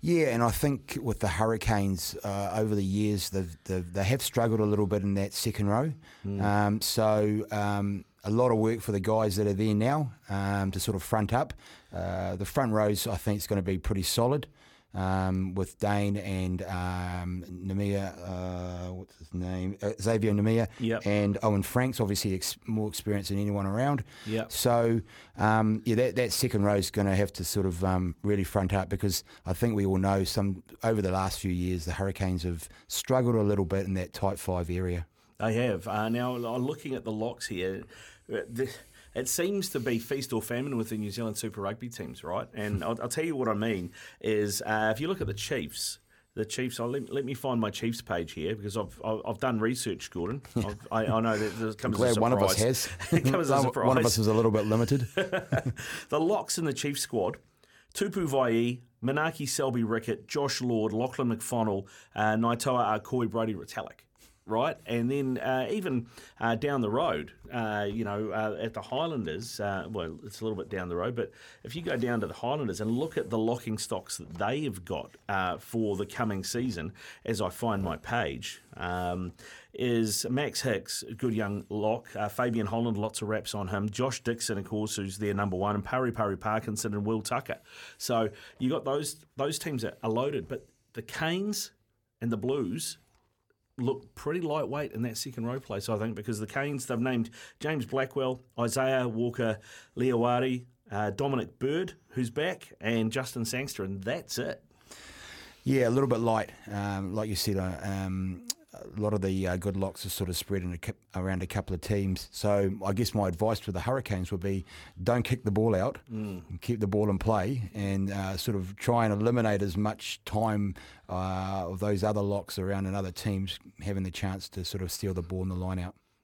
Yeah, and I think with the Hurricanes uh, over the years, they've, they've, they have struggled a little bit in that second row. Hmm. Um, so um, a lot of work for the guys that are there now um, to sort of front up. Uh, the front rows, I think, is going to be pretty solid. Um, with Dane and um, Numia, uh, what's his name? Uh, Xavier Numia Yep. and Owen Franks, obviously ex- more experienced than anyone around. Yep. So, um, yeah, that, that second row is going to have to sort of um, really front up because I think we all know some over the last few years the Hurricanes have struggled a little bit in that tight five area. They have. Uh, now, looking at the locks here, uh, the, it seems to be feast or famine with the New Zealand Super Rugby teams, right? And I'll, I'll tell you what I mean is uh, if you look at the Chiefs, the Chiefs. I'll let, let me find my Chiefs page here because I've I've, I've done research, Gordon. I've, I, I know that this comes as a Glad one of us has. it comes as a One- surprise. One of us is a little bit limited. the locks in the Chiefs squad Tupou Vaa'i, Manaaki Selby Rickit, Josh Lord, Laghlan McWhannell, uh, Naitoa Akoi, Brodie Retallick. Right, and then uh, even uh, down the road, uh, you know, uh, at the Highlanders, uh, well, it's a little bit down the road, but if you go down to the Highlanders and look at the locking stocks that they have got uh, for the coming season, as I find my page, um, is Max Hicks, a good young lock. Fabian Holland, lots of reps on him. Josh Dickson, of course, who's their number one, and Pari Pari Parkinson and Will Tucker. So you got those those teams are loaded, but the Canes and the Blues look pretty lightweight in that second row place, I think, because the Canes, they've named James Blackwell, Isaia Walker, Leawere, uh, Dominic Bird, who's back, and Justin Sangster, and that's it. Yeah, a little bit light. Um, like you said, uh, um, a lot of the uh, good locks are sort of spread a, around a couple of teams. So I guess my advice to the Hurricanes would be don't kick the ball out, keep the ball in play, and uh, sort of try and eliminate as much time uh, of those other locks around and other teams having the chance to sort of steal the ball in the line out.